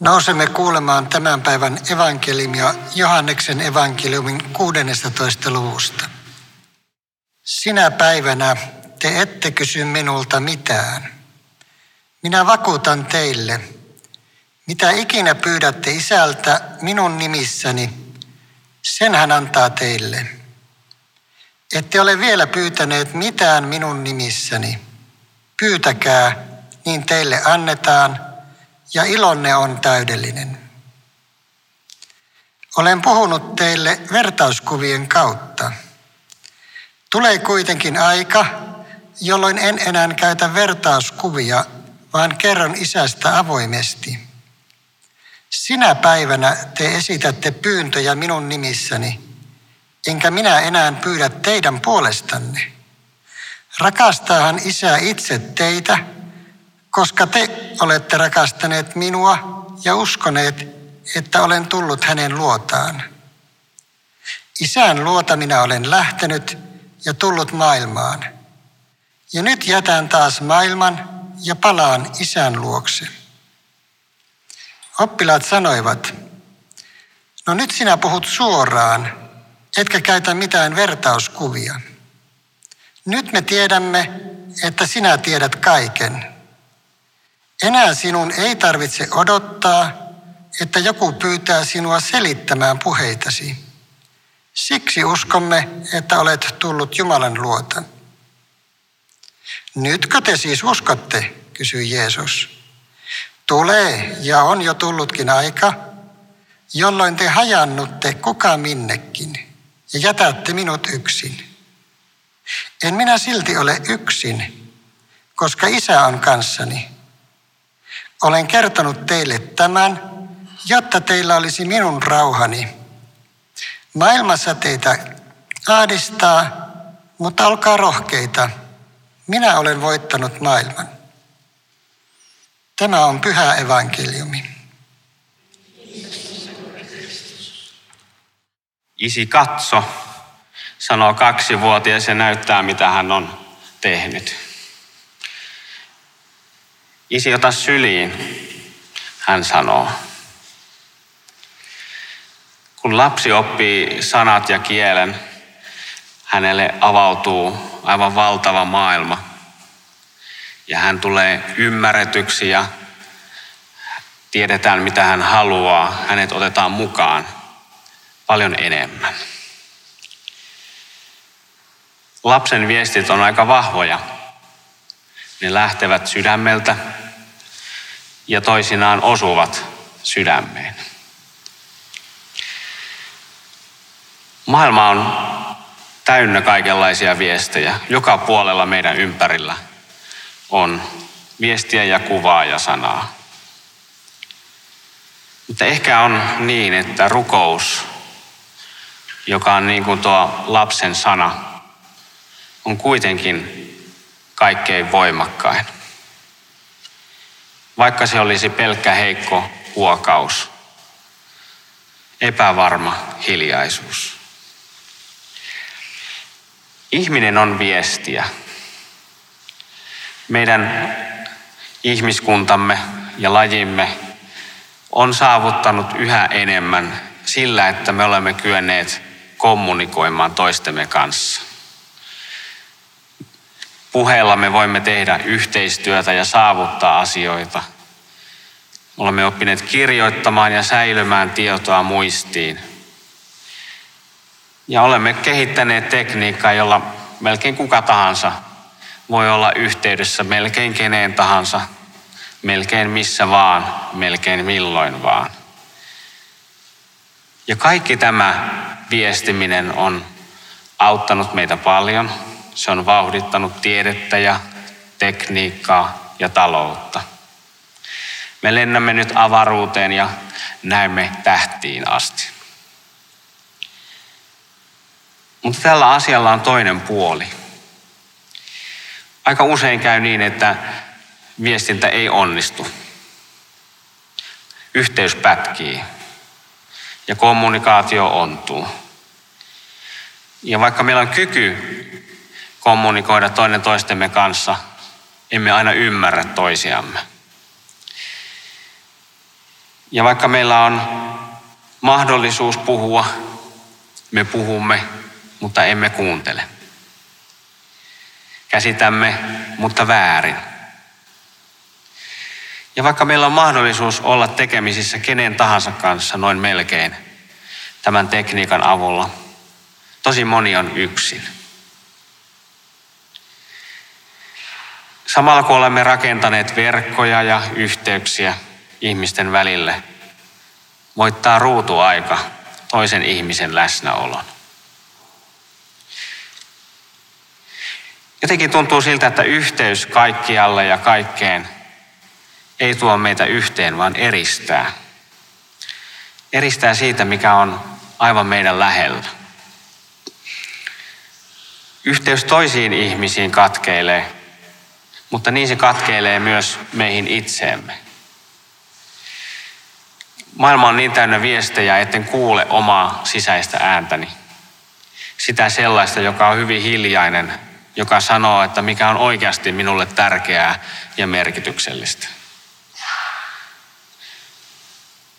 Nousemme kuulemaan tämän päivän evankeliumia Johanneksen evankeliumin 16. luvusta. Sinä päivänä te ette kysy minulta mitään. Minä vakuutan teille, mitä ikinä pyydätte isältä minun nimissäni, sen hän antaa teille. Ette ole vielä pyytäneet mitään minun nimissäni. Pyytäkää, niin teille annetaan – ja ilonne on täydellinen. Olen puhunut teille vertauskuvien kautta. Tulee kuitenkin aika, jolloin en enää käytä vertauskuvia, vaan kerron isästä avoimesti. Sinä päivänä te esitätte pyyntöjä minun nimissäni, enkä minä enää pyydä teidän puolestanne. Rakastaahan isä itse teitä, koska te olette rakastaneet minua ja uskoneet, että olen tullut hänen luotaan. Isän luota minä olen lähtenyt ja tullut maailmaan. Ja nyt jätän taas maailman ja palaan isän luokse. Oppilaat sanoivat, no nyt sinä puhut suoraan, etkä käytä mitään vertauskuvia. Nyt me tiedämme, että sinä tiedät kaiken enää sinun ei tarvitse odottaa, että joku pyytää sinua selittämään puheitasi. Siksi uskomme, että olet tullut Jumalan luota. Nytkö te siis uskotte, kysyi Jeesus. Tulee ja on jo tullutkin aika, jolloin te hajannutte kuka minnekin ja jätätte minut yksin. En minä silti ole yksin, koska isä on kanssani. Olen kertonut teille tämän, jotta teillä olisi minun rauhani. Maailmassa teitä ahdistaa, mutta olkaa rohkeita. Minä olen voittanut maailman. Tämä on pyhä evankeliumi. Isi katso, sanoo kaksivuotias ja näyttää mitä hän on tehnyt. Isi, ota syliin, hän sanoo. Kun lapsi oppii sanat ja kielen, hänelle avautuu aivan valtava maailma. Ja hän tulee ymmärretyksi ja tiedetään mitä hän haluaa. Hänet otetaan mukaan paljon enemmän. Lapsen viestit on aika vahvoja. Ne lähtevät sydämeltä ja toisinaan osuvat sydämeen. Maailma on täynnä kaikenlaisia viestejä. Joka puolella meidän ympärillä on viestiä ja kuvaa ja sanaa. Mutta ehkä on niin, että rukous, joka on niin kuin tuo lapsen sana, on kuitenkin kaikkein voimakkain. Vaikka se olisi pelkkä heikko huokaus, epävarma hiljaisuus. Ihminen on viestiä. Meidän ihmiskuntamme ja lajimme on saavuttanut yhä enemmän sillä, että me olemme kyenneet kommunikoimaan toistemme kanssa. Puheella me voimme tehdä yhteistyötä ja saavuttaa asioita. Olemme oppineet kirjoittamaan ja säilymään tietoa muistiin. Ja olemme kehittäneet tekniikkaa, jolla melkein kuka tahansa voi olla yhteydessä melkein keneen tahansa, melkein missä vaan, melkein milloin vaan. Ja kaikki tämä viestiminen on auttanut meitä paljon – se on vauhdittanut tiedettä ja tekniikkaa ja taloutta. Me lennämme nyt avaruuteen ja näemme tähtiin asti. Mutta tällä asialla on toinen puoli. Aika usein käy niin, että viestintä ei onnistu. Yhteys pätkii ja kommunikaatio ontuu. Ja vaikka meillä on kyky kommunikoida toinen toistemme kanssa, emme aina ymmärrä toisiamme. Ja vaikka meillä on mahdollisuus puhua, me puhumme, mutta emme kuuntele. Käsitämme, mutta väärin. Ja vaikka meillä on mahdollisuus olla tekemisissä kenen tahansa kanssa noin melkein tämän tekniikan avulla, tosi moni on yksin. Samalla kun olemme rakentaneet verkkoja ja yhteyksiä ihmisten välille, voittaa ruutuaika toisen ihmisen läsnäolon. Jotenkin tuntuu siltä, että yhteys kaikkialle ja kaikkeen ei tuo meitä yhteen, vaan eristää. Eristää siitä, mikä on aivan meidän lähellä. Yhteys toisiin ihmisiin katkeilee, mutta niin se katkeilee myös meihin itseemme. Maailma on niin täynnä viestejä, etten kuule omaa sisäistä ääntäni. Sitä sellaista, joka on hyvin hiljainen, joka sanoo, että mikä on oikeasti minulle tärkeää ja merkityksellistä.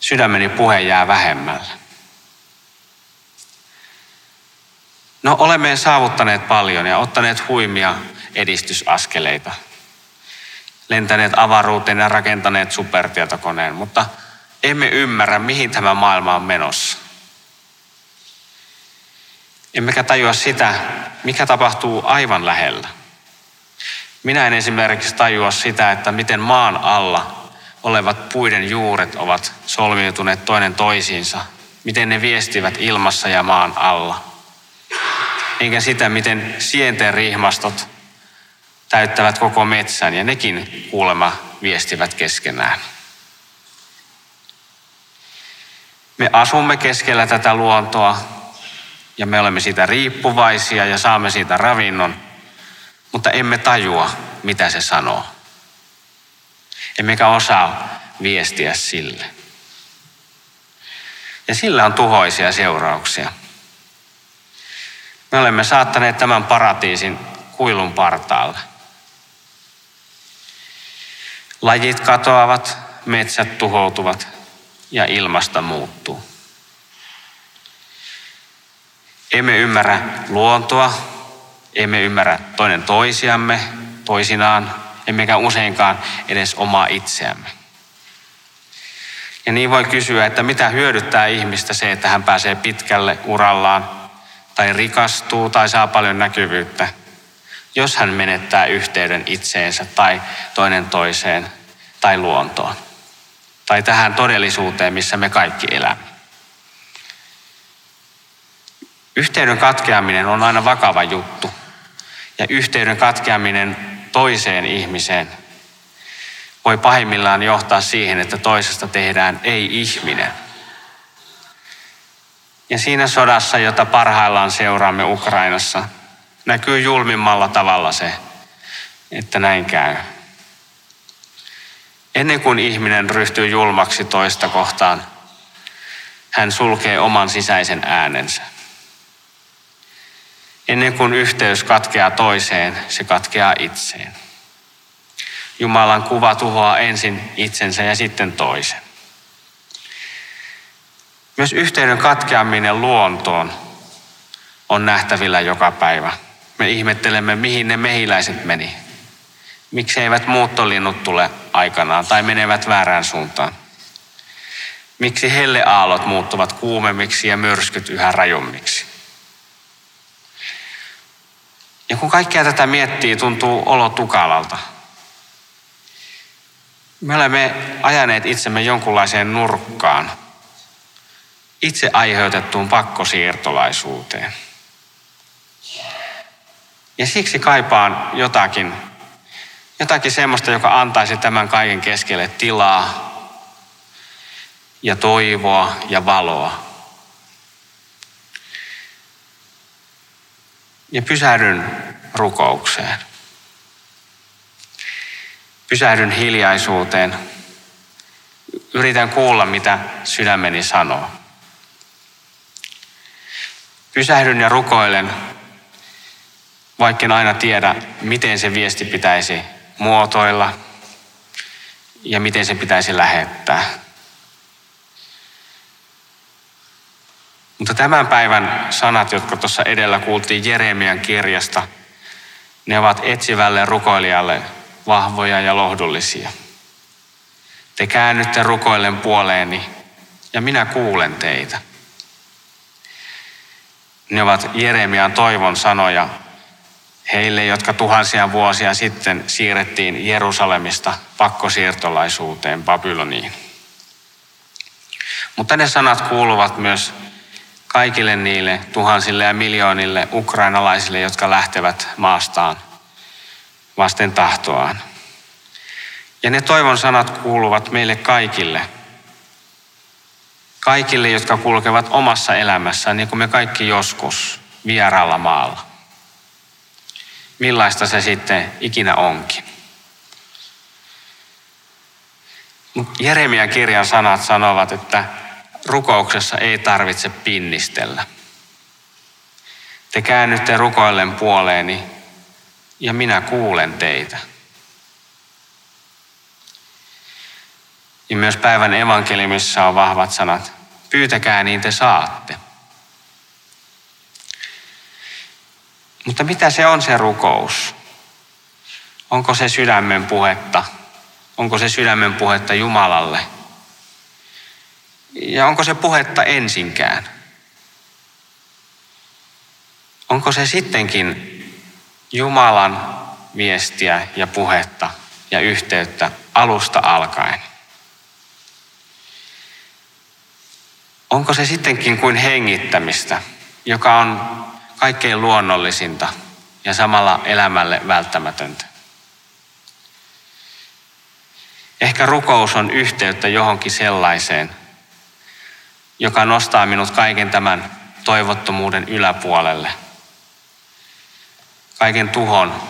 Sydämeni puhe jää vähemmällä. No olemme saavuttaneet paljon ja ottaneet huimia edistysaskeleita. Lentäneet avaruuteen ja rakentaneet supertietokoneen, mutta emme ymmärrä, mihin tämä maailma on menossa. Emmekä tajua sitä, mikä tapahtuu aivan lähellä. Minä en esimerkiksi tajua sitä, että miten maan alla olevat puiden juuret ovat solmiutuneet toinen toisiinsa, miten ne viestivät ilmassa ja maan alla. Enkä sitä, miten sienten rihmastot täyttävät koko metsän ja nekin kuulema viestivät keskenään. Me asumme keskellä tätä luontoa ja me olemme siitä riippuvaisia ja saamme siitä ravinnon, mutta emme tajua, mitä se sanoo. Emmekä osaa viestiä sille. Ja sillä on tuhoisia seurauksia. Me olemme saattaneet tämän paratiisin kuilun partaalle. Lajit katoavat, metsät tuhoutuvat ja ilmasta muuttuu. Emme ymmärrä luontoa, emme ymmärrä toinen toisiamme, toisinaan, emmekä useinkaan edes omaa itseämme. Ja niin voi kysyä, että mitä hyödyttää ihmistä se, että hän pääsee pitkälle urallaan, tai rikastuu, tai saa paljon näkyvyyttä, jos hän menettää yhteyden itseensä tai toinen toiseen tai luontoon. Tai tähän todellisuuteen, missä me kaikki elämme. Yhteyden katkeaminen on aina vakava juttu. Ja yhteyden katkeaminen toiseen ihmiseen voi pahimmillaan johtaa siihen, että toisesta tehdään ei-ihminen. Ja siinä sodassa, jota parhaillaan seuraamme Ukrainassa, näkyy julmimmalla tavalla se, että näin käy. Ennen kuin ihminen ryhtyy julmaksi toista kohtaan, hän sulkee oman sisäisen äänensä. Ennen kuin yhteys katkeaa toiseen, se katkeaa itseen. Jumalan kuva tuhoaa ensin itsensä ja sitten toisen. Myös yhteyden katkeaminen luontoon on nähtävillä joka päivä. Me ihmettelemme, mihin ne mehiläiset meni. Miksi eivät muuttolinnut tule aikanaan tai menevät väärään suuntaan? Miksi helleaallot muuttuvat kuumemmiksi ja myrskyt yhä rajummiksi? Ja kun kaikkea tätä miettii, tuntuu olo tukalalta. Me olemme ajaneet itsemme jonkunlaiseen nurkkaan, itse aiheutettuun pakkosiirtolaisuuteen. Ja siksi kaipaan jotakin, jotakin semmoista, joka antaisi tämän kaiken keskelle tilaa ja toivoa ja valoa. Ja pysähdyn rukoukseen. Pysähdyn hiljaisuuteen. Yritän kuulla, mitä sydämeni sanoo. Pysähdyn ja rukoilen, vaikka aina tiedä, miten se viesti pitäisi muotoilla ja miten se pitäisi lähettää. Mutta tämän päivän sanat, jotka tuossa edellä kuultiin Jeremian kirjasta, ne ovat etsivälle rukoilijalle vahvoja ja lohdullisia. Te käännytte rukoillen puoleeni ja minä kuulen teitä. Ne ovat Jeremian toivon sanoja heille, jotka tuhansia vuosia sitten siirrettiin Jerusalemista pakkosiirtolaisuuteen Babyloniin. Mutta ne sanat kuuluvat myös kaikille niille tuhansille ja miljoonille ukrainalaisille, jotka lähtevät maastaan vasten tahtoaan. Ja ne toivon sanat kuuluvat meille kaikille. Kaikille, jotka kulkevat omassa elämässään, niin kuin me kaikki joskus vieraalla maalla. Millaista se sitten ikinä onkin. Jeremian kirjan sanat sanovat, että rukouksessa ei tarvitse pinnistellä. Te käännytte rukoillen puoleeni ja minä kuulen teitä. Ja myös päivän evankeliumissa on vahvat sanat. Pyytäkää niin te saatte. Mutta mitä se on se rukous? Onko se sydämen puhetta? Onko se sydämen puhetta Jumalalle? Ja onko se puhetta ensinkään? Onko se sittenkin Jumalan viestiä ja puhetta ja yhteyttä alusta alkaen? Onko se sittenkin kuin hengittämistä, joka on kaikkein luonnollisinta ja samalla elämälle välttämätöntä? Ehkä rukous on yhteyttä johonkin sellaiseen, joka nostaa minut kaiken tämän toivottomuuden yläpuolelle. Kaiken tuhon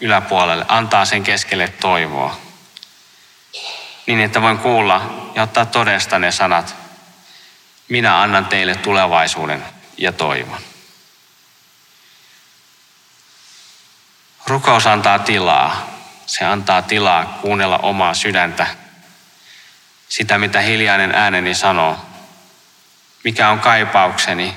yläpuolelle, antaa sen keskelle toivoa. Niin, että voin kuulla ja ottaa todesta ne sanat, minä annan teille tulevaisuuden ja toivon. Rukous antaa tilaa. Se antaa tilaa kuunnella omaa sydäntä, sitä mitä hiljainen ääneni sanoo, mikä on kaipaukseni,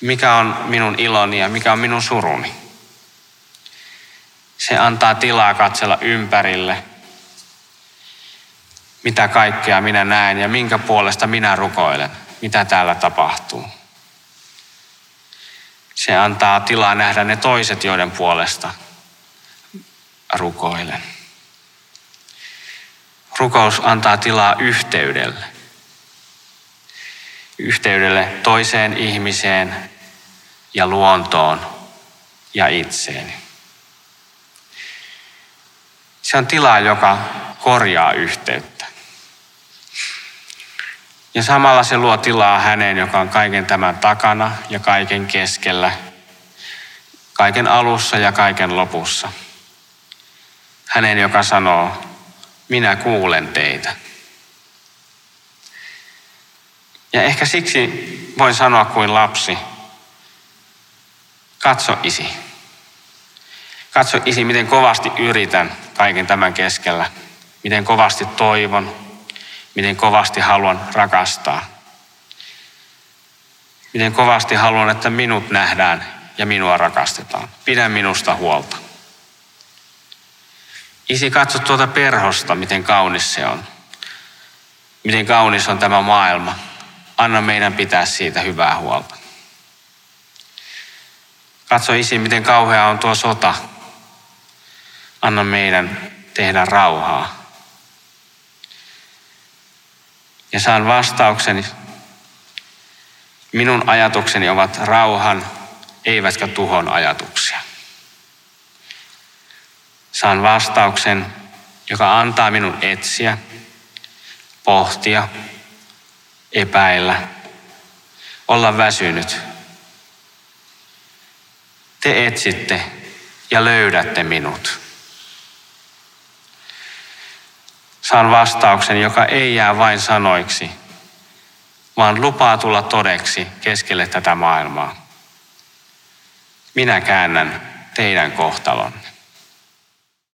mikä on minun iloni ja mikä on minun suruni. Se antaa tilaa katsella ympärille, mitä kaikkea minä näen ja minkä puolesta minä rukoilen, mitä täällä tapahtuu. Se antaa tilaa nähdä ne toiset, joiden puolesta rukoilen. Rukous antaa tilaa yhteydelle. Yhteydelle toiseen ihmiseen ja luontoon ja itseeni. Se on tila, joka korjaa yhteyttä. Ja samalla se luo tilaa häneen, joka on kaiken tämän takana ja kaiken keskellä, kaiken alussa ja kaiken lopussa. Hänen, joka sanoo, minä kuulen teitä. Ja ehkä siksi voin sanoa kuin lapsi, katso isi. Katso isi, miten kovasti yritän kaiken tämän keskellä. Miten kovasti toivon, miten kovasti haluan rakastaa. Miten kovasti haluan, että minut nähdään ja minua rakastetaan. Pidä minusta huolta. Isi, katso tuota perhosta, miten kaunis se on. Miten kaunis on tämä maailma. Anna meidän pitää siitä hyvää huolta. Katso isi, miten kauhea on tuo sota. Anna meidän tehdä rauhaa. Ja saan vastaukseni. Minun ajatukseni ovat rauhan, eivätkä tuhon ajatuksia. Saan vastauksen, joka antaa minun etsiä, pohtia, epäillä, olla väsynyt. Te etsitte ja löydätte minut. Saan vastauksen, joka ei jää vain sanoiksi, vaan lupaa tulla todeksi keskelle tätä maailmaa. Minä käännän teidän kohtalonne.